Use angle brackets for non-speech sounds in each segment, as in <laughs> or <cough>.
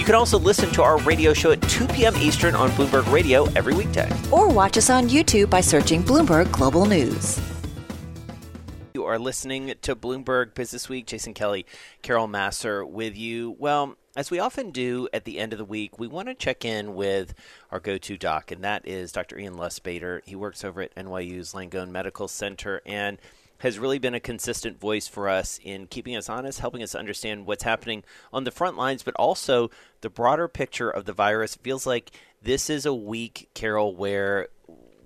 You can also listen to our radio show at 2 p.m. Eastern on Bloomberg Radio every weekday. Or watch us on YouTube by searching Bloomberg Global News. You are listening to Bloomberg Business Week. Jason Kelly, Carol Massar with you. Well, as we often do at the end of the week, we want to check in with our go to doc, and that is Dr. Ian Lustbader. He works over at NYU's Langone Medical Center. And has really been a consistent voice for us in keeping us honest, helping us understand what's happening on the front lines, but also the broader picture of the virus. It feels like this is a week, Carol, where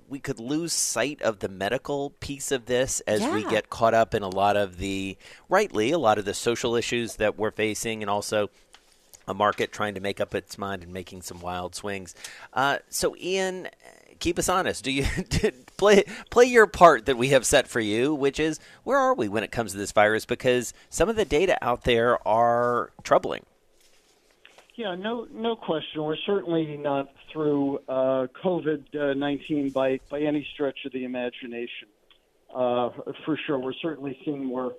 we could lose sight of the medical piece of this as yeah. we get caught up in a lot of the, rightly, a lot of the social issues that we're facing and also a market trying to make up its mind and making some wild swings. Uh, so, Ian, keep us honest. Do you <laughs> play play your part that we have set for you, which is where are we when it comes to this virus? Because some of the data out there are troubling. Yeah, no, no question. We're certainly not through uh, COVID nineteen by by any stretch of the imagination. Uh, for sure, we're certainly seeing more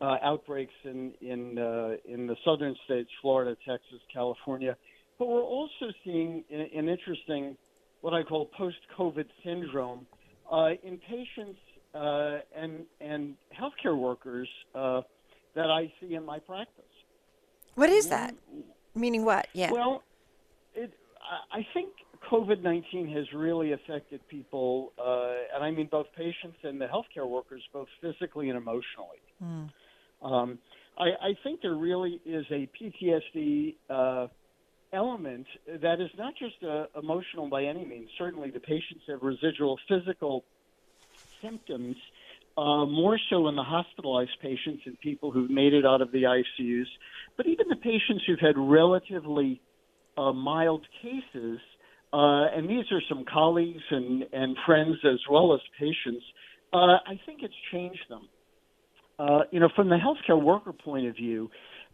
uh, outbreaks in in uh, in the southern states, Florida, Texas, California, but we're also seeing an, an interesting what I call post-COVID syndrome uh, in patients uh, and and healthcare workers uh, that I see in my practice. What is that? Meaning what? Yeah. Well, it, I think COVID nineteen has really affected people, uh, and I mean both patients and the healthcare workers, both physically and emotionally. Mm. Um, I, I think there really is a PTSD uh, element that is not just uh, emotional by any means. Certainly, the patients have residual physical symptoms, uh, more so in the hospitalized patients and people who've made it out of the ICUs. But even the patients who've had relatively uh, mild cases, uh, and these are some colleagues and, and friends as well as patients, uh, I think it's changed them. Uh, you know, from the healthcare worker point of view,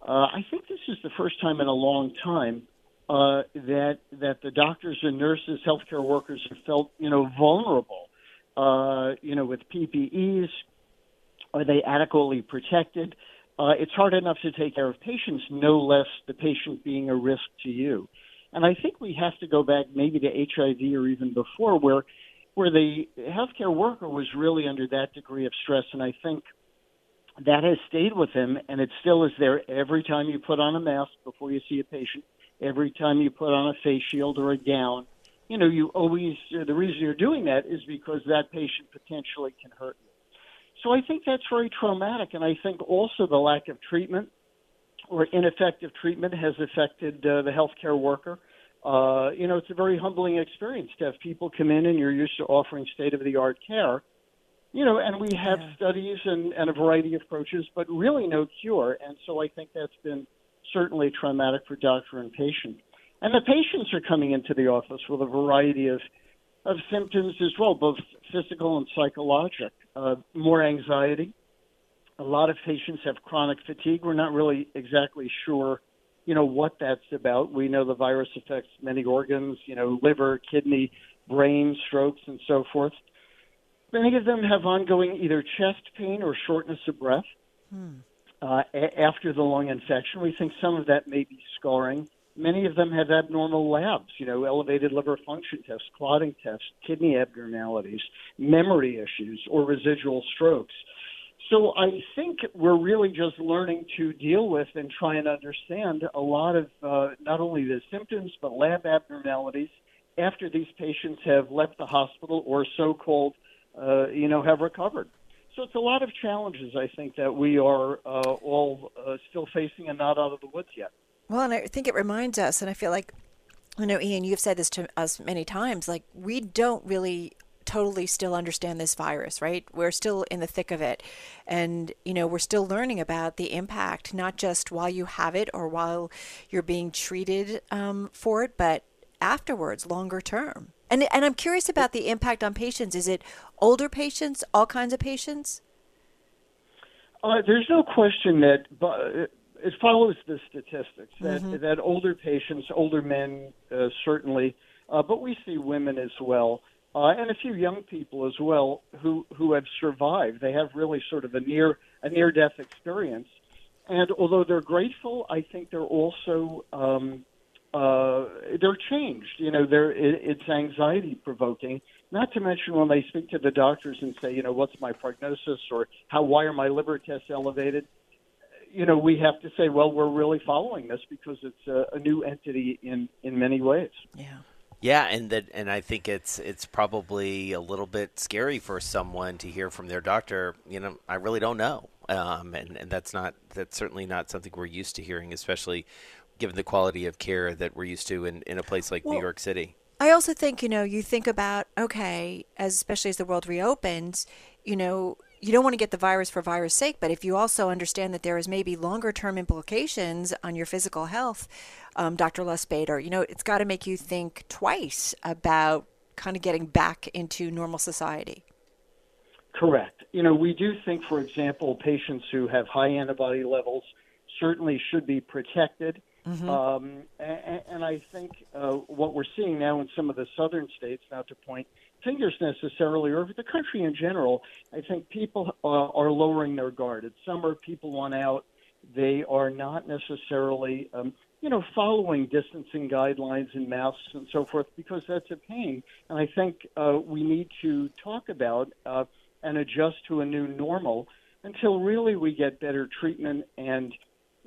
I think this is the first time in a long time uh, that that the doctors and nurses, healthcare workers have felt you know vulnerable. Uh, you know, with PPEs, are they adequately protected? Uh, it's hard enough to take care of patients, no less the patient being a risk to you. And I think we have to go back maybe to HIV or even before, where where the healthcare worker was really under that degree of stress. And I think that has stayed with him, and it still is there every time you put on a mask before you see a patient every time you put on a face shield or a gown. You know, you always, uh, the reason you're doing that is because that patient potentially can hurt you. So I think that's very traumatic. And I think also the lack of treatment or ineffective treatment has affected uh, the healthcare worker. Uh, you know, it's a very humbling experience to have people come in and you're used to offering state of the art care. You know, and we have yeah. studies and, and a variety of approaches, but really no cure. And so I think that's been certainly traumatic for doctor and patient. And the patients are coming into the office with a variety of, of symptoms as well, both physical and psychologic. Uh, more anxiety. A lot of patients have chronic fatigue. We're not really exactly sure, you know, what that's about. We know the virus affects many organs, you know, liver, kidney, brain, strokes, and so forth. Many of them have ongoing either chest pain or shortness of breath. Hmm uh, a- after the lung infection. We think some of that may be scarring. Many of them have abnormal labs, you know, elevated liver function tests, clotting tests, kidney abnormalities, memory issues, or residual strokes. So I think we're really just learning to deal with and try and understand a lot of uh, not only the symptoms but lab abnormalities after these patients have left the hospital or so-called, uh, you know, have recovered. So it's a lot of challenges, I think, that we are uh, all uh, still facing and not out of the woods yet. Well, and I think it reminds us, and I feel like, you know, Ian, you've said this to us many times, like we don't really totally still understand this virus, right? We're still in the thick of it. And, you know, we're still learning about the impact, not just while you have it or while you're being treated um, for it, but afterwards, longer term. And and I'm curious about the impact on patients. Is it older patients, all kinds of patients? Uh, there's no question that uh, it follows the statistics that mm-hmm. that older patients, older men uh, certainly, uh, but we see women as well, uh, and a few young people as well who who have survived. They have really sort of a near a near death experience, and although they're grateful, I think they're also um, uh, they're changed. You know, they're it, it's anxiety provoking. Not to mention when they speak to the doctors and say, you know, what's my prognosis or how why are my liver tests elevated? You know, we have to say, well, we're really following this because it's a, a new entity in in many ways. Yeah. Yeah, and that, and I think it's it's probably a little bit scary for someone to hear from their doctor. You know, I really don't know, um, and and that's not that's certainly not something we're used to hearing, especially given the quality of care that we're used to in, in a place like well, New York City. I also think, you know, you think about, okay, as especially as the world reopens, you know, you don't want to get the virus for virus sake, but if you also understand that there is maybe longer term implications on your physical health, um, Dr. Lustbader, you know, it's got to make you think twice about kind of getting back into normal society. Correct. You know, we do think, for example, patients who have high antibody levels certainly should be protected Mm-hmm. Um, and, and, I think uh, what we're seeing now in some of the southern states, not to point fingers necessarily, or the country in general, I think people uh, are lowering their guard. It's summer, people want out. They are not necessarily, um, you know, following distancing guidelines and masks and so forth because that's a pain. And I think uh, we need to talk about uh, and adjust to a new normal until really we get better treatment and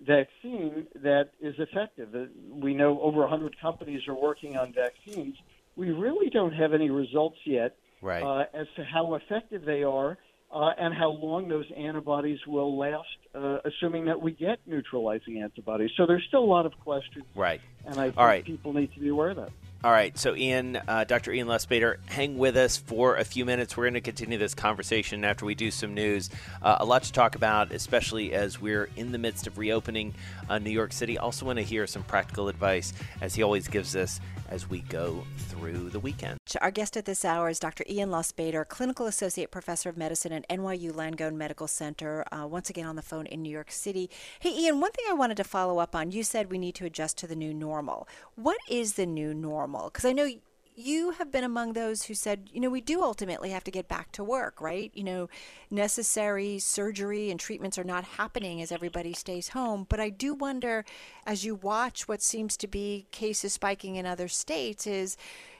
vaccine that is effective. Uh, we know over 100 companies are working on vaccines. We really don't have any results yet right. uh, as to how effective they are uh, and how long those antibodies will last, uh, assuming that we get neutralizing antibodies. So there's still a lot of questions. Right. And I think right. people need to be aware of that. All right, so Ian, uh, Dr. Ian Lustbader, hang with us for a few minutes. We're going to continue this conversation after we do some news. Uh, a lot to talk about, especially as we're in the midst of reopening uh, New York City. Also, want to hear some practical advice, as he always gives us as we go through the weekend. Our guest at this hour is Dr. Ian Lustbader, Clinical Associate Professor of Medicine at NYU Langone Medical Center, uh, once again on the phone in New York City. Hey, Ian, one thing I wanted to follow up on you said we need to adjust to the new normal. What is the new normal? Because I know you have been among those who said, you know, we do ultimately have to get back to work, right? You know, necessary surgery and treatments are not happening as everybody stays home. But I do wonder, as you watch what seems to be cases spiking in other states, is,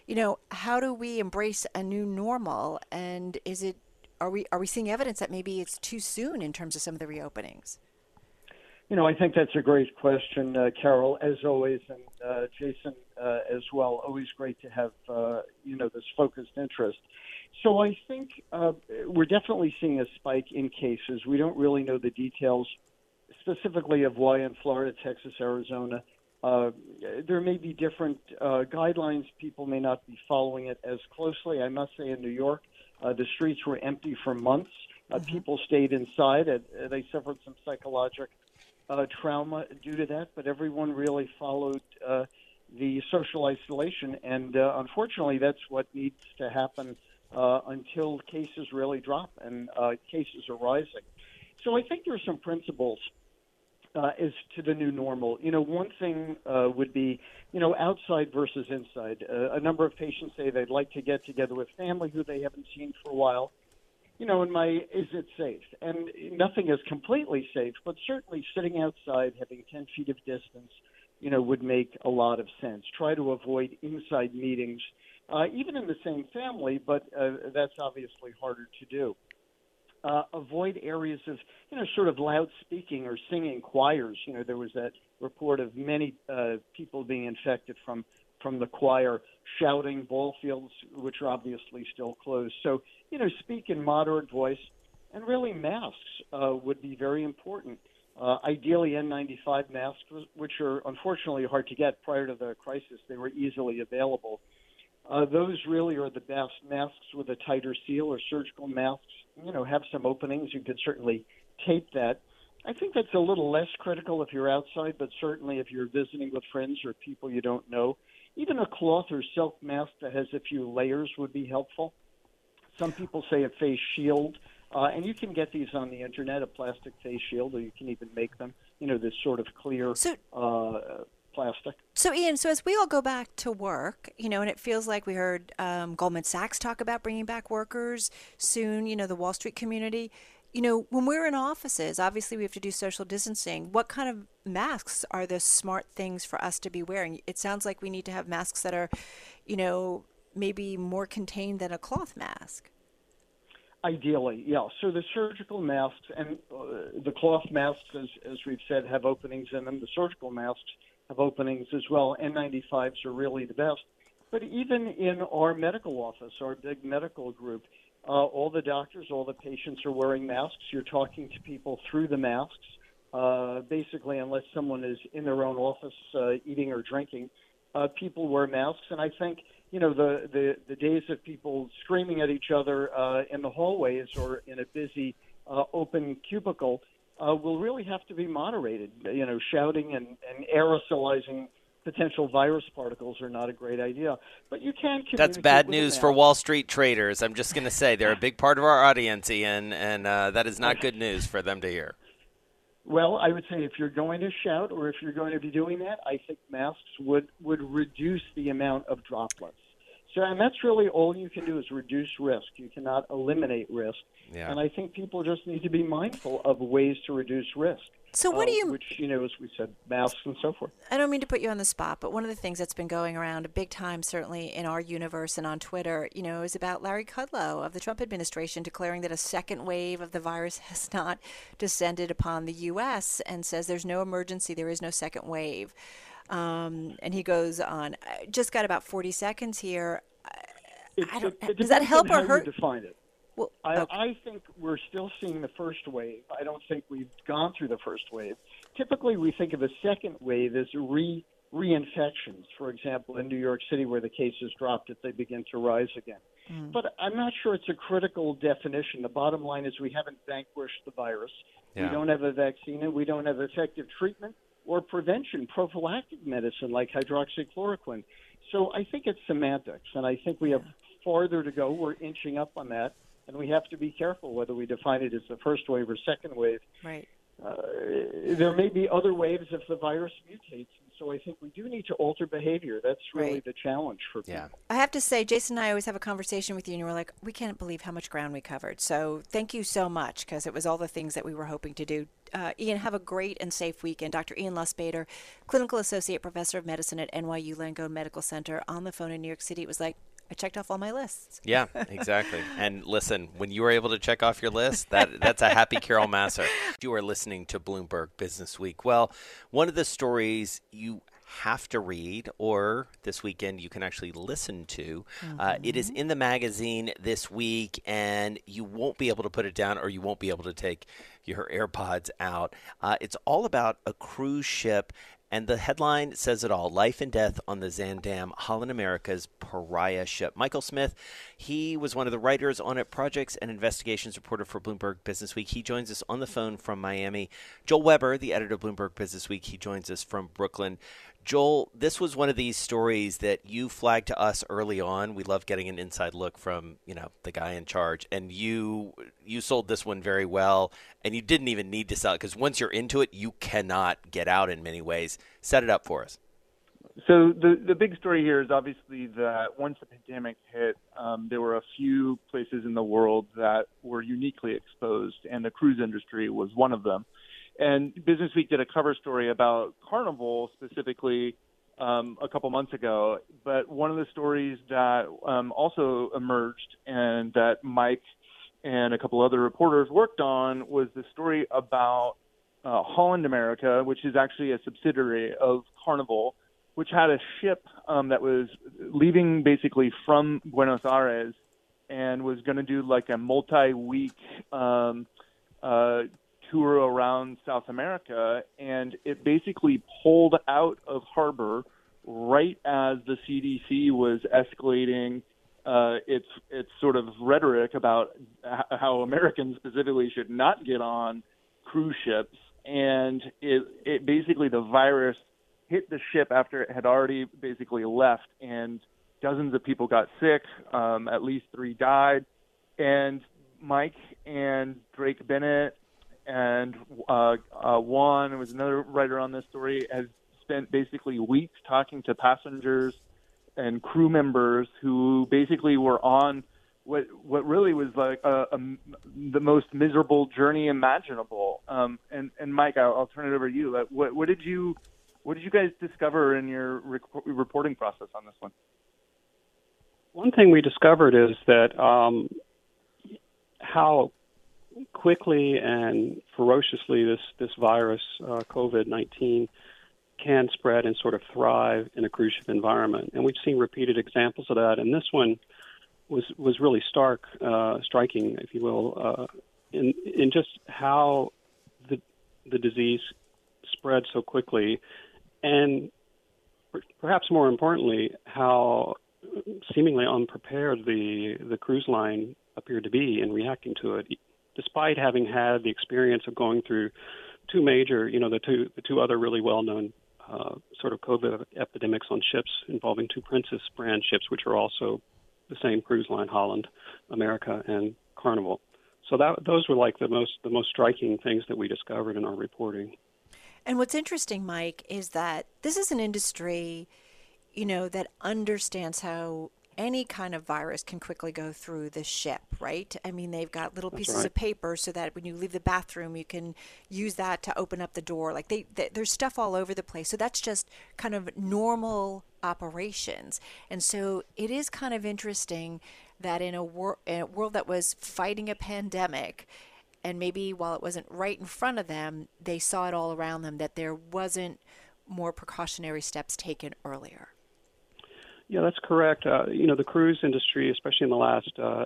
you know, how do we embrace a new normal? And is it, are we, are we seeing evidence that maybe it's too soon in terms of some of the reopenings? You know, I think that's a great question, uh, Carol, as always, and uh, Jason uh, as well. Always great to have, uh, you know, this focused interest. So I think uh, we're definitely seeing a spike in cases. We don't really know the details specifically of why in Florida, Texas, Arizona. Uh, there may be different uh, guidelines. People may not be following it as closely. I must say, in New York, uh, the streets were empty for months. Uh, mm-hmm. People stayed inside. And, uh, they suffered some psychological uh, trauma due to that, but everyone really followed uh, the social isolation, and uh, unfortunately, that's what needs to happen uh, until cases really drop and uh, cases are rising. So I think there are some principles uh, as to the new normal. You know, one thing uh, would be, you know, outside versus inside. Uh, a number of patients say they'd like to get together with family who they haven't seen for a while you know, in my is it safe? And nothing is completely safe, but certainly sitting outside, having 10 feet of distance, you know, would make a lot of sense. Try to avoid inside meetings, uh, even in the same family, but uh, that's obviously harder to do. Uh, avoid areas of, you know, sort of loud speaking or singing choirs. You know, there was that report of many uh, people being infected from from the choir shouting ball fields, which are obviously still closed. So, you know, speak in moderate voice, and really masks uh, would be very important. Uh, ideally, N95 masks, which are unfortunately hard to get prior to the crisis, they were easily available. Uh, those really are the best masks with a tighter seal or surgical masks. You know, have some openings. You could certainly tape that. I think that's a little less critical if you're outside, but certainly if you're visiting with friends or people you don't know, even a cloth or silk mask that has a few layers would be helpful. Some people say a face shield, uh, and you can get these on the internet, a plastic face shield, or you can even make them. You know, this sort of clear So- uh, plastic. So, Ian, so as we all go back to work, you know, and it feels like we heard um, Goldman Sachs talk about bringing back workers soon, you know, the Wall Street community. You know, when we're in offices, obviously we have to do social distancing. What kind of masks are the smart things for us to be wearing? It sounds like we need to have masks that are, you know, maybe more contained than a cloth mask. Ideally, yeah. So the surgical masks and uh, the cloth masks, as, as we've said, have openings in them. The surgical masks have openings as well. N95s are really the best. But even in our medical office, our big medical group, uh, all the doctors, all the patients are wearing masks. You're talking to people through the masks. Uh, basically, unless someone is in their own office uh, eating or drinking, uh, people wear masks. And I think you know the the, the days of people screaming at each other uh, in the hallways or in a busy uh, open cubicle uh, will really have to be moderated. You know, shouting and, and aerosolizing potential virus particles are not a great idea. But you can. That's bad news for. Wall Street traders. I'm just going to say they're a big part of our audience, Ian, and uh, that is not good news for them to hear. Well, I would say if you're going to shout or if you're going to be doing that, I think masks would would reduce the amount of droplets. So, and that's really all you can do is reduce risk. You cannot eliminate risk. Yeah. And I think people just need to be mindful of ways to reduce risk. So, what uh, do you Which you know, as we said, masks and so forth. I don't mean to put you on the spot, but one of the things that's been going around a big time, certainly in our universe and on Twitter, you know, is about Larry Kudlow of the Trump administration declaring that a second wave of the virus <laughs> has not descended upon the U.S. and says there's no emergency, there is no second wave. Um, and he goes on. I just got about 40 seconds here. It, I don't- it- it does that help or hurt? define it. Well, I, okay. I think we're still seeing the first wave. I don't think we've gone through the first wave. Typically, we think of a second wave as re reinfections. For example, in New York City, where the cases dropped, if they begin to rise again. But I'm not sure it's a critical definition. The bottom line is we haven't vanquished the virus. Yeah. We don't have a vaccine, and we don't have effective treatment or prevention, prophylactic medicine like hydroxychloroquine. So I think it's semantics, and I think we have farther to go. We're inching up on that, and we have to be careful whether we define it as the first wave or second wave. right. Uh, there may be other waves if the virus mutates. So I think we do need to alter behavior. That's really Right. the challenge for people. Yeah. I have to say, Jason and I always have a conversation with you, and we're like, we can't believe how much ground we covered. So thank you so much because it was all the things that we were hoping to do. Uh, Ian, have a great and safe weekend. Dr. Ian Lustbader, Clinical Associate Professor of Medicine at NYU Langone Medical Center, on the phone in New York City. It was like, I checked off all my lists. Yeah, <laughs> exactly. and listen, when you were able to check off your list, that that's a happy Carol Massar. <laughs> You are listening to Bloomberg Business Week. Well, one of the stories you have to read, or this weekend you can actually listen to. Uh, it is in the magazine this week, and you won't be able to put it down, or you won't be able to take your AirPods out. Uh, it's all about a cruise ship and the headline says it all Life and Death on the Zaandam, Holland America's pariah ship. Michael Smith, he was one of the writers on it, projects and investigations reporter for Bloomberg Business Week. He joins us on the phone from Miami. Joel Weber, the editor of Bloomberg Business Week, he joins us from Brooklyn. Joel, this was one of these stories that you flagged to us early on. We love getting an inside look from, you know, the guy in charge. And you you sold this one very well and you didn't even need to sell it because once you're into it, you cannot get out in many ways. Set it up for us. So the the big story here is obviously that once the pandemic hit, um, there were a few places in the world that were uniquely exposed, and the cruise industry was one of them. And Business Week did a cover story about Carnival specifically um, a couple months ago. But one of the stories that um, also emerged and that Mike and a couple other reporters worked on was the story about uh, Holland America, which is actually a subsidiary of Carnival, which had a ship um, that was leaving basically from Buenos Aires and was going to do like a multi-week um, uh, tour around South America, and it basically pulled out of harbor right as the CDC was escalating uh, its its sort of rhetoric about how Americans specifically should not get on cruise ships, and it it basically the virus hit the ship after it had already basically left, and dozens of people got sick. Um, at least three died, and Mike and Drake Bennett and uh, uh, Juan who was another writer on this story has spent basically weeks talking to passengers and crew members who basically were on what what really was like a, a, the most miserable journey imaginable. Um, and and Mike, I'll, I'll turn it over to you. Like, what what did you what did you guys discover in your rec- reporting process on this one? One thing we discovered is that um, how quickly and ferociously this this virus, uh, COVID nineteen, can spread and sort of thrive in a cruise ship environment, and we've seen repeated examples of that. And this one was was really stark, uh, striking, if you will, uh, in in just how the the disease spread so quickly, and perhaps more importantly, how seemingly unprepared the the cruise line appeared to be in reacting to it, despite having had the experience of going through two major, you know, the two the two other really well known uh, sort of COVID epidemics on ships involving two Princess brand ships, which are also the same cruise line, Holland, America, and Carnival. So that those were like the most the most striking things that we discovered in our reporting. And what's interesting, Mike, is that this is an industry, you know, that understands how any kind of virus can quickly go through the ship, right? I mean, they've got little That's pieces right. of paper so that when you leave the bathroom, you can use that to open up the door. Like they, they, there's stuff all over the place. So that's just kind of normal operations. And so it is kind of interesting that in a, wor- in a world that was fighting a pandemic, and maybe while it wasn't right in front of them, they saw it all around them that there wasn't more precautionary steps taken earlier. Yeah, that's correct. Uh, you know, the cruise industry, especially in the last uh,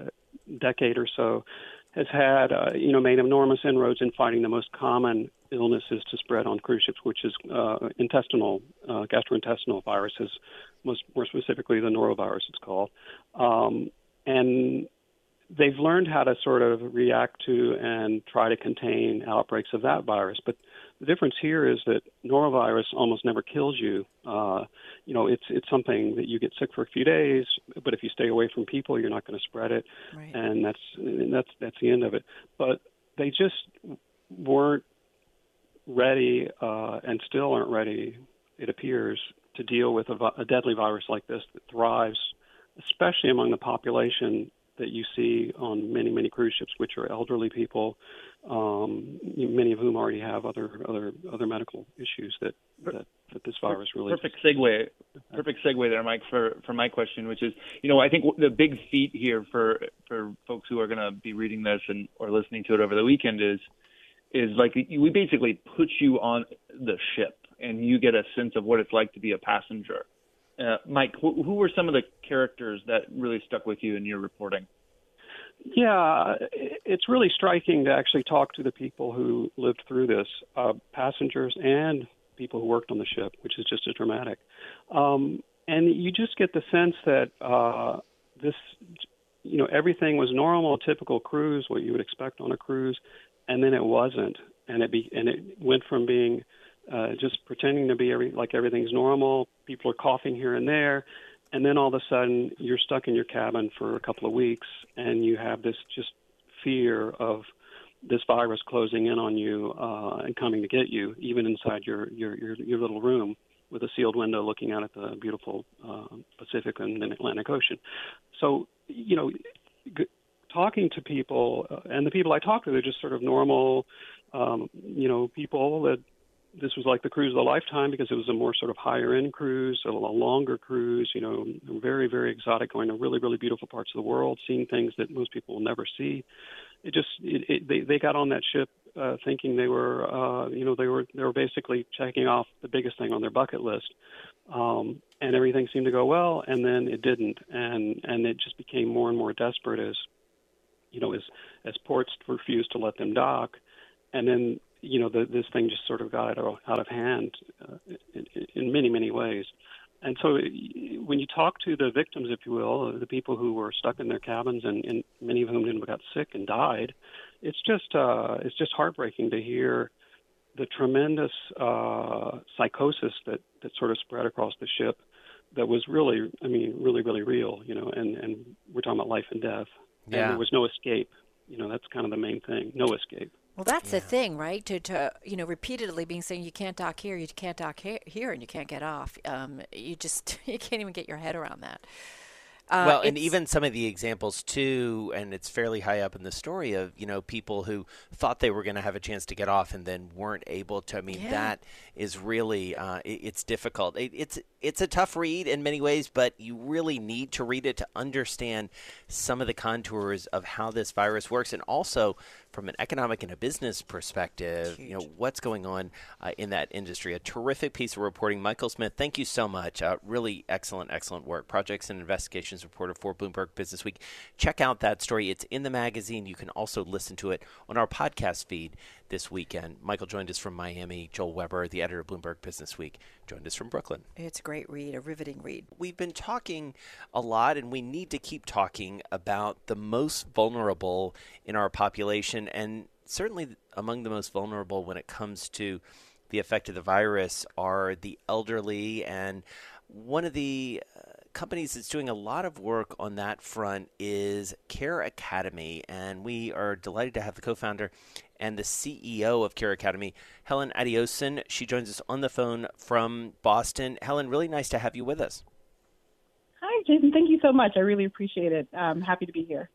decade or so, has had uh, you know made enormous inroads in fighting the most common illnesses to spread on cruise ships, which is uh, intestinal uh, gastrointestinal viruses, most more specifically the norovirus, it's called. Um, and they've learned how to sort of react to and try to contain outbreaks of that virus. But the difference here is that norovirus almost never kills you. Uh, you know, it's it's something that you get sick for a few days, but if you stay away from people, you're not going to spread it, Right. and that's and that's that's the end of it. But they just weren't ready, uh, and still aren't ready. It appears to deal with a, a deadly virus like this that thrives, especially among the population that you see on many many cruise ships, which are elderly people, um, many of whom already have other other other medical issues that that, that this virus really perfect segue perfect segue there mike for for my question which is you know i think the big feat here for for folks who are going to be reading this and or listening to it over the weekend is is like we basically put you on the ship and you get a sense of what it's like to be a passenger uh, mike who, who were some of the characters that really stuck with you in your reporting Yeah, it's really striking to actually talk to the people who lived through this, uh, passengers and people who worked on the ship, which is just as dramatic. Um, and you just get the sense that uh, this, you know, everything was normal, typical cruise, what you would expect on a cruise, and then it wasn't, and it be, and it went from being uh, just pretending to be every, like everything's normal. People are coughing here and there, and then all of a sudden you're stuck in your cabin for a couple of weeks and you have this just fear of this virus closing in on you uh, and coming to get you, even inside your, your, your, your little room with a sealed window looking out at the beautiful uh, Pacific and Atlantic Ocean. So, you know, g- talking to people, uh, and the people I talk to, they're just sort of normal, um, you know, people that this was like the cruise of a lifetime because it was a more sort of higher end cruise, a, longer cruise, you know, very, very exotic, going to really, really beautiful parts of the world, seeing things that most people will never see. It just, it, it, they, they got on that ship uh, thinking they were, uh, you know, they were, they were basically checking off the biggest thing on their bucket list. Um, and everything seemed to go well, and then it didn't. And, and it just became more and more desperate as, you know, as, as ports refused to let them dock. And then you know, the, this thing just sort of got out of, out of hand uh, in, in many, many ways. And so, when you talk to the victims, if you will, the people who were stuck in their cabins, and, and many of whom got sick and died, it's just uh, it's just heartbreaking to hear the tremendous uh, psychosis that, that sort of spread across the ship that was really, I mean, really, really real, you know, and, and we're talking about life and death. Yeah. And there was no escape. You know, that's kind of the main thing. No escape. Well, that's the thing, right? To, to you know, repeatedly being saying you can't dock here, you can't dock he- here, and you can't get off. Um, you just <laughs> you can't even get your head around that. Uh, well, and even some of the examples too, and it's fairly high up in the story of you know people who thought they were going to have a chance to get off and then weren't able to. I mean, Yeah. that is really uh, it, it's difficult. It, it's it's a tough read in many ways, but you really need to read it to understand some of the contours of how this virus works, and also from an economic and a business perspective, you know what's going on uh, in that industry. A terrific piece of reporting, Michael Smith. Thank you so much. Uh, really excellent, excellent work. Projects and investigations reporter for Bloomberg Business Week. Check out that story. It's in the magazine. You can also listen to it on our podcast feed this weekend. Michael joined us from Miami. Joel Weber, the editor of Bloomberg Business Week, joined us from Brooklyn. it's a great read, a riveting read. We've been talking a lot, and we need to keep talking about the most vulnerable in our population, and certainly among the most vulnerable when it comes to the effect of the virus are the elderly. And one of the uh, companies that's doing a lot of work on that front is Care Academy, and we are delighted to have the co-founder and the CEO of Care Academy, Helen Adeosun. She joins us on the phone from Boston. Helen, really nice to have you with us. Hi, Jason. Thank you so much. I really appreciate it. I'm happy to be here.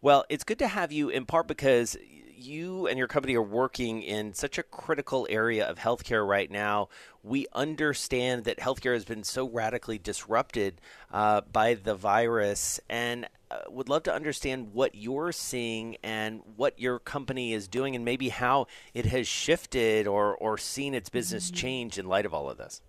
Well, it's good to have you in part because you and your company are working in such a critical area of healthcare right now. We understand that healthcare has been so radically disrupted uh, by the virus, and uh, would love to understand what you're seeing and what your company is doing, and maybe how it has shifted or, or seen its business change in light of all of this.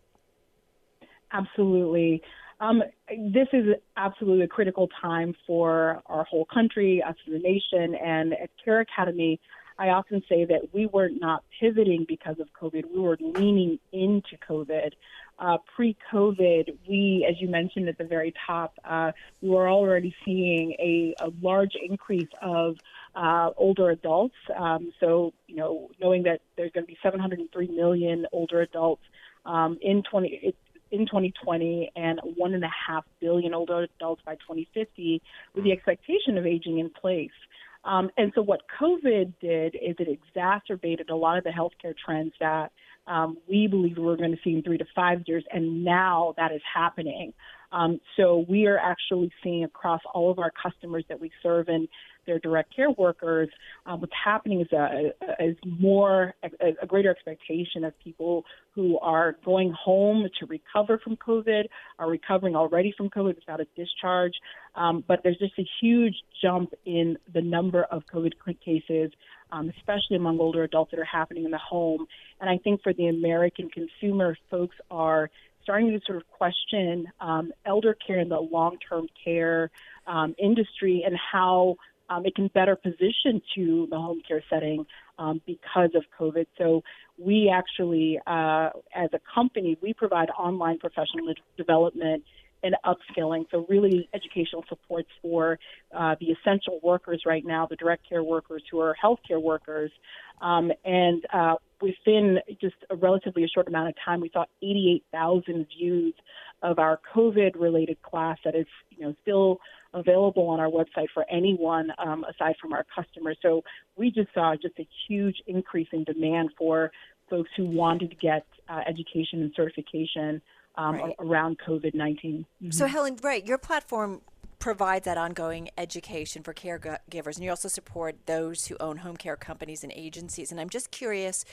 Absolutely. Um, this is absolutely a critical time for our whole country, us as a nation, and at Care Academy, I often say that we were not pivoting because of COVID. We were leaning into COVID. Uh, Pre COVID, we, as you mentioned at the very top, uh, we were already seeing a, a large increase of uh, older adults. Um, so, you know, knowing that there's going to be 703 million older adults um, in 20, it, in 2020 and one and a half billion older adults by 2050 with the expectation of aging in place. Um, and so what COVID did is it exacerbated a lot of the healthcare trends that um, we believe we were going to see in three to five years, and now that is happening. Um, so we are actually seeing across all of our customers that we serve and their direct care workers, um, what's happening is a, is more a, a greater expectation of people who are going home to recover from COVID, are recovering already from COVID without a discharge. Um, but there's just a huge jump in the number of COVID cases, um, especially among older adults that are happening in the home. And I think for the American consumer, folks are starting to sort of question um, elder care and the long-term care um, industry and how um, it can better position to the home care setting um, because of COVID. So we actually, uh, as a company, we provide online professional development and upskilling. So really educational supports for uh, the essential workers right now, the direct care workers who are healthcare workers. Um, and uh, within just a relatively short amount of time, we saw 88,000 views of our COVID-related class that is, you know, still available on our website for anyone um, aside from our customers. So we just saw just a huge increase in demand for folks who wanted to get uh, education and certification um, Right. around COVID 19. So, Helen, right, your platform provides that ongoing education for caregivers, and you also support those who own home care companies and agencies. And I'm just curious,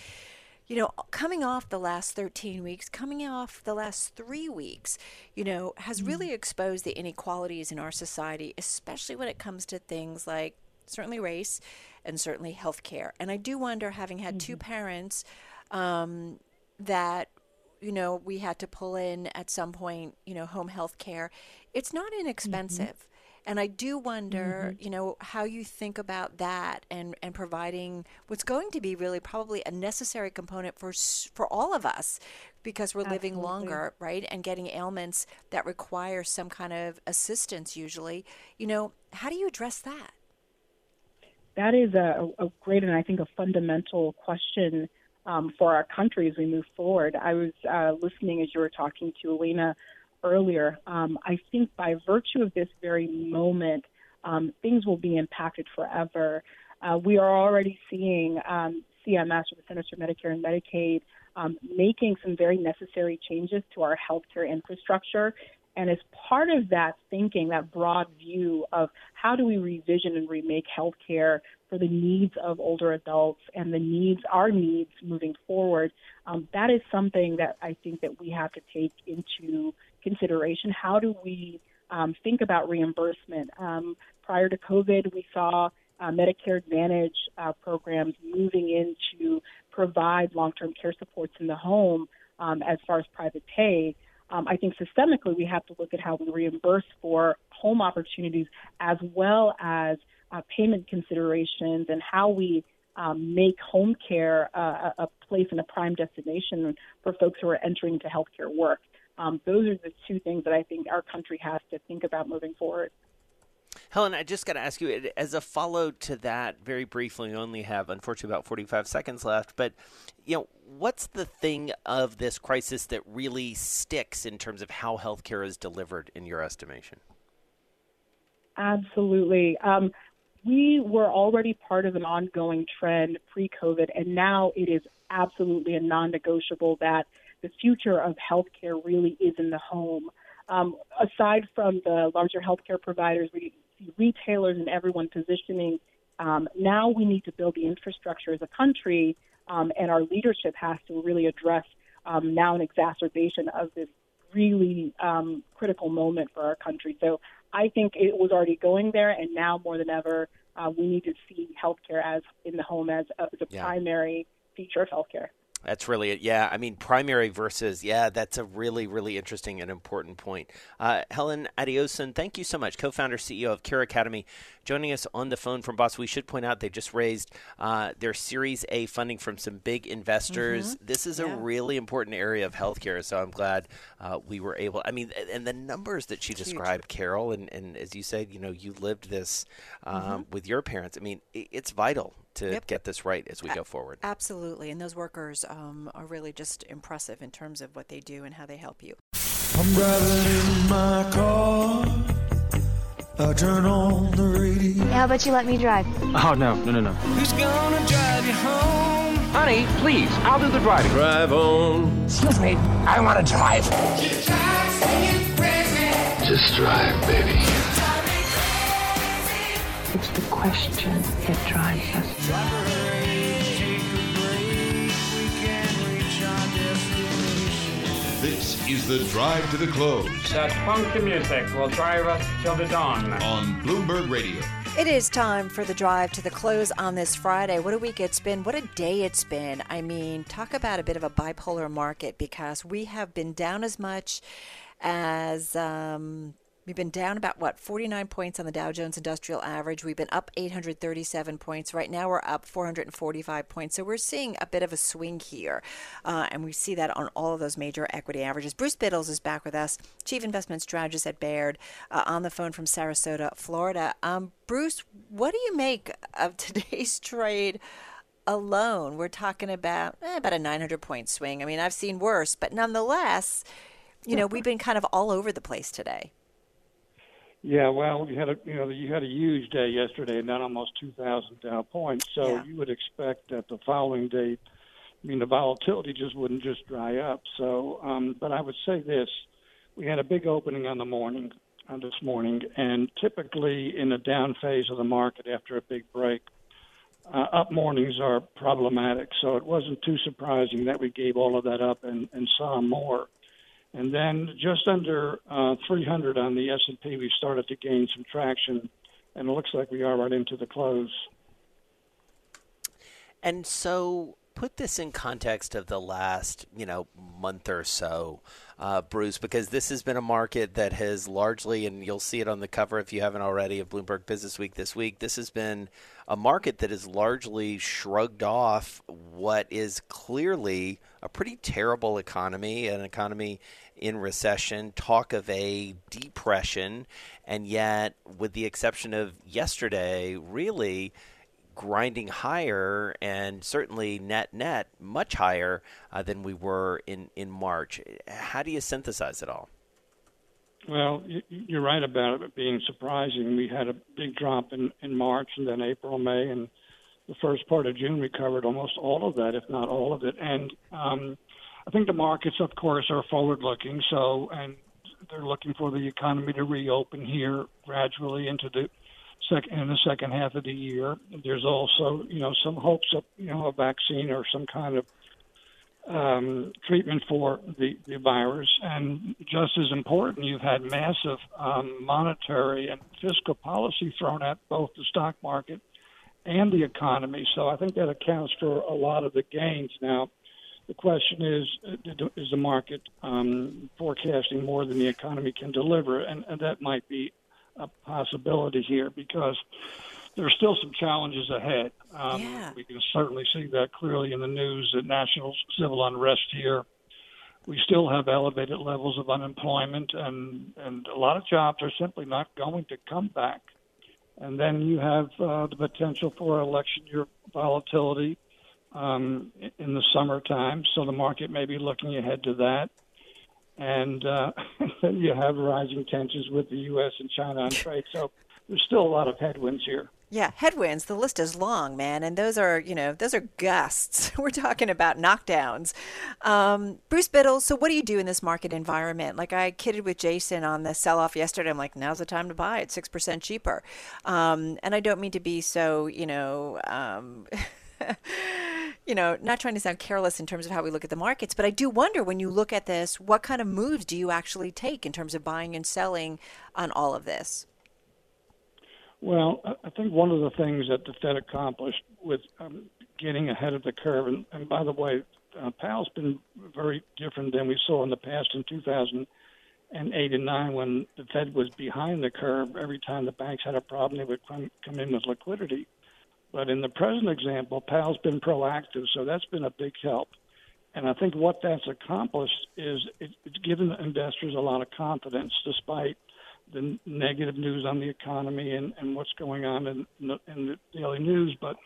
you know, coming off the last 13 weeks, coming off the last three weeks, you know, has really exposed the inequalities in our society, especially when it comes to things like certainly race and certainly healthcare. And I do wonder, having had two parents um, that you know we had to pull in at some point you know home health care. It's not mm-hmm. inexpensive. And i do wonder mm-hmm. you know how you think about that and and providing what's going to be really probably a necessary component for for all of us because we're living longer right and getting ailments that require some kind of assistance usually. You know how do you address that? That is a, a great and I think a fundamental question um, for our country as we move forward. I was uh, listening as you were talking to Elena earlier. Um, I think by virtue of this very moment, um, things will be impacted forever. Uh, we are already seeing um, CMS, or the Centers for Medicare and Medicaid, um, making some very necessary changes to our healthcare infrastructure. And as part of that thinking, that broad view of how do we revision and remake healthcare for the needs of older adults and the needs, our needs moving forward, um, that is something that I think that we have to take into consideration. How do we um, think about reimbursement? Um, prior to COVID, we saw uh, Medicare Advantage uh, programs moving into provide long-term care supports in the home um, as far as private pay. Um, I think systemically we have to look at how we reimburse for home opportunities as well as uh, payment considerations and how we um, make home care uh, a place and a prime destination for folks who are entering into healthcare work. Um, those are the two things that I think our country has to think about moving forward. Helen, I just got to ask you, as a follow to that, very briefly, we only have, unfortunately, about 45 seconds left, but, you know, what's the thing of this crisis that really sticks in terms of how healthcare is delivered in your estimation? Absolutely. Um, we were already part of an ongoing trend pre COVID, and now it is absolutely a non negotiable that the future of healthcare really is in the home. Um, aside from the larger healthcare providers, we see retailers and everyone positioning. Um, now we need to build the infrastructure as a country, um, and our leadership has to really address um, now an exacerbation of this really um, critical moment for our country. So I think it was already going there, and now more than ever, uh, we need to see healthcare as in the home as a, as a yeah. primary feature of healthcare. That's really it. Yeah, I mean, primary versus, yeah, that's a really, really interesting and important point. Uh, Helen Adeosun, thank you so much, co founder, CEO of Care Academy, joining us on the phone from Boston. We should point out they just raised uh, their Series A funding from some big investors. Mm-hmm. This is yeah. a really important area of healthcare, so I'm glad uh, we were able. I mean, and the numbers that she described, Carol, and, and as you said, you know, you lived this um, mm-hmm. with your parents. I mean, it's vital to yep. get this right as we go forward. Absolutely. And those workers um, are really just impressive in terms of what they do and how they help you. I'm driving in my car. I turn on the radio. how about you let me drive? Oh, no, no, no, no. Who's gonna drive you home? Honey, please, I'll do the driving. Drive on. Excuse me, I want to drive. Just drive, baby. It's the question that drives us. This is the drive to the close. That funky music will drive us till the dawn. On Bloomberg Radio. It is time for the drive to the close on this Friday. What a week it's been. What a day it's been. I mean, talk about a bit of a bipolar market because we have been down as much as um, We've been down about what 49 points on the Dow Jones Industrial Average. We've been up 837 points. Right now we're up 445 points. So we're seeing a bit of a swing here, uh, and we see that on all of those major equity averages. Bruce Bittles is back with us, Chief Investment Strategist at Baird, uh, on the phone from Sarasota, Florida. Um, Bruce, what do you make of <laughs> today's trade? Alone, we're talking about eh, about a 900 point swing. I mean, I've seen worse, but nonetheless, you know, we've been kind of all over the place today. Yeah, well, you had a you know you had a huge day yesterday, and then almost 2,000 Dow points. So yeah. you would expect that the following day, I mean, the volatility just wouldn't just dry up. So, um, but I would say this: we had a big opening on the morning uh, this morning, and typically in the down phase of the market after a big break, uh, up mornings are problematic. So it wasn't too surprising that we gave all of that up and, and saw more and then just under uh, 300 on the S&P, we started to gain some traction, and it looks like we are right into the close. And so, put this in context of the last, you know, month or so, uh, Bruce, because this has been a market that has largely, and you'll see it on the cover if you haven't already of Bloomberg Business Week this week. This has been a market that has largely shrugged off what is clearly a pretty terrible economy, an economy in recession, talk of a depression, and yet, with the exception of yesterday, really grinding higher and certainly net net much higher uh, than we were in, in March. How do you synthesize it all? Well, you're right about it being surprising. We had a big drop in, in March and then April, May, and the first part of June recovered almost all of that, if not all of it. And um, I think the markets, of course, are forward looking. So, and they're looking for the economy to reopen here gradually into the second in the second half of the year. There's also, you know, some hopes of you know a vaccine or some kind of um, treatment for the, the virus. And just as important, you've had massive um, monetary and fiscal policy thrown at both the stock market and the economy. So I think that accounts for a lot of the gains. Now, the question is, is the market um, forecasting more than the economy can deliver? And, and that might be a possibility here because there's still some challenges ahead. Um, yeah. We can certainly see that clearly in the news that national civil unrest here. We still have elevated levels of unemployment, and, and a lot of jobs are simply not going to come back. And then you have uh, the potential for election year volatility um, in the summertime, so the market may be looking ahead to that. And uh, <laughs> you have rising tensions with the U.S. and China on trade. So there's still a lot of headwinds here. Yeah, headwinds. The list is long, man, and those are you know those are gusts. <laughs> We're talking about knockdowns. Um, Bruce Bittles. So, what do you do in this market environment? Like I kidded with Jason on the sell-off yesterday. I'm like, now's the time to buy. It's six percent cheaper. Um, and I don't mean to be so you know. Um, <laughs> you know, not trying to sound careless in terms of how we look at the markets, but I do wonder when you look at this, what kind of moves do you actually take in terms of buying and selling on all of this? Well, I think one of the things that the Fed accomplished with um, getting ahead of the curve, and, and by the way, uh, Powell's been very different than we saw in the past in 2008 and 9 when the Fed was behind the curve. Every time the banks had a problem, they would come, come in with liquidity. But in the present example, Powell's been proactive, so that's been a big help. And I think what that's accomplished is it, it's given investors a lot of confidence despite – the negative news on the economy and, and what's going on in, in the daily news. But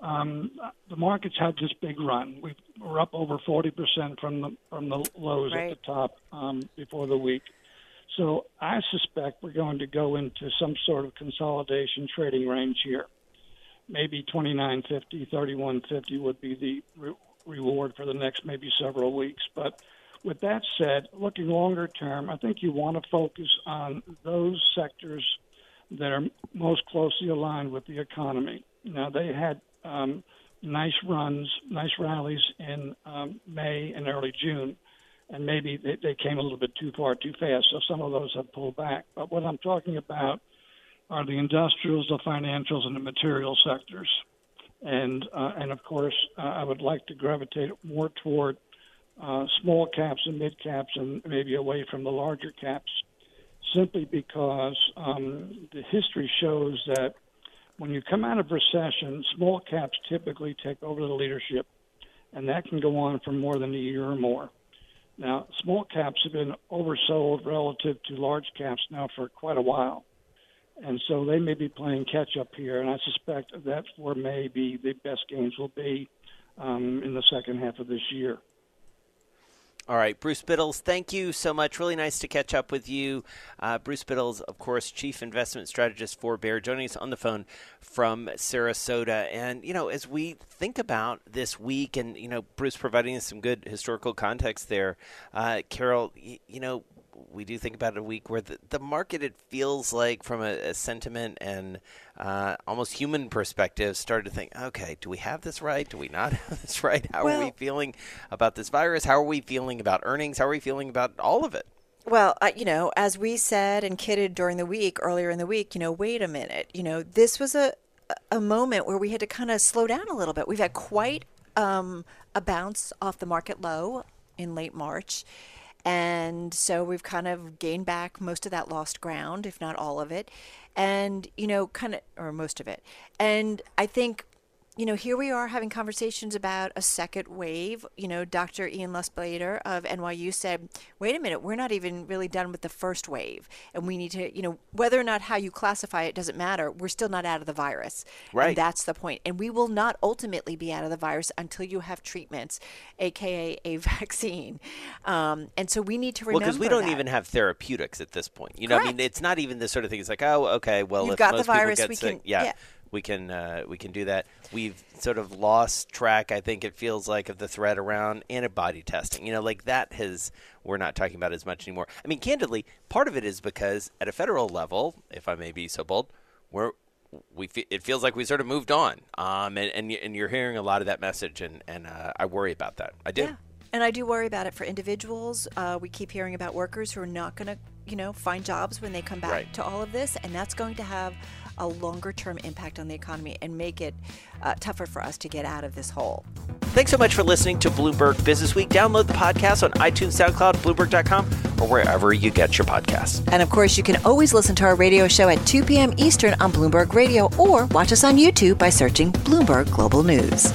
um, the markets had this big run. We were up over 40% from the from the lows right. at the top um, before the week. So I suspect we're going to go into some sort of consolidation trading range here. Maybe 29.50, 31.50 would be the re- reward for the next maybe several weeks. But with that said, looking longer term, I think you want to focus on those sectors that are most closely aligned with the economy. Now, they had um, nice runs, nice rallies in um, May and early June, and maybe they, they came a little bit too far too fast, so some of those have pulled back. But what I'm talking about are the industrials, the financials, and the material sectors. And, uh, and of course, uh, I would like to gravitate more toward uh, small caps and mid caps and maybe away from the larger caps, simply because um, the history shows that when you come out of recession, small caps typically take over the leadership, and that can go on for more than a year or more. Now, small caps have been oversold relative to large caps now for quite a while. And so they may be playing catch up here, and I suspect that's where maybe the best gains will be um, in the second half of this year. All right, Bruce Bittles, thank you so much. Really nice to catch up with you. Uh, Bruce Bittles, of course, Chief Investment Strategist for Baird, joining us on the phone from Sarasota. And, you know, as we think about this week, and, you know, Bruce providing us some good historical context there, uh, Carol, you know, we do think about a week where the, the market, it feels like, from a, a sentiment and uh, almost human perspective, started to think, okay, do we have this right? Do we not <laughs> have this right? How well, are we feeling about this virus? How are we feeling about earnings? How are we feeling about all of it? Well, uh, you know, as we said and kidded during the week, earlier in the week, you know, wait a minute, you know, this was a a moment where we had to kind of slow down a little bit. We've had quite um, a bounce off the market low in late March. And so we've kind of gained back most of that lost ground, if not all of it. And, you know, kind of, or most of it. And I think you know, here we are having conversations about a second wave. You know, Dr. Ian Lustbader of NYU said, wait a minute, we're not even really done with the first wave. And we need to, you know, whether or not how you classify it doesn't matter. We're still not out of the virus. Right. And that's the point. And we will not ultimately be out of the virus until you have treatments, AKA a <laughs> vaccine. Um, and so we need to Well, remember because we don't that. even have therapeutics at this point. You know, I mean, it's not even the sort of thing. It's like, oh, okay, well, You've if got the most virus, people get we sick, can- yeah, yeah. We can uh, we can do that. We've sort of lost track. I think it feels like of the threat around antibody testing. You know, like that has we're not talking about as much anymore. I mean, candidly, part of it is because at a federal level, if I may be so bold, we're we fe- it feels like we sort of moved on. Um, and and, and you're hearing a lot of that message, and and uh, I worry about that. I do. Yeah. And I do worry about it for individuals. Uh, we keep hearing about workers who are not going to, you know, find jobs when they come back Right. to all of this, and that's going to have a longer term impact on the economy and make it uh, tougher for us to get out of this hole. Thanks so much for listening to Bloomberg Business Week. Download the podcast on iTunes, SoundCloud, Bloomberg.com, or wherever you get your podcasts. And of course, you can always listen to our radio show at 2 p.m. Eastern on Bloomberg Radio or watch us on YouTube by searching Bloomberg Global News.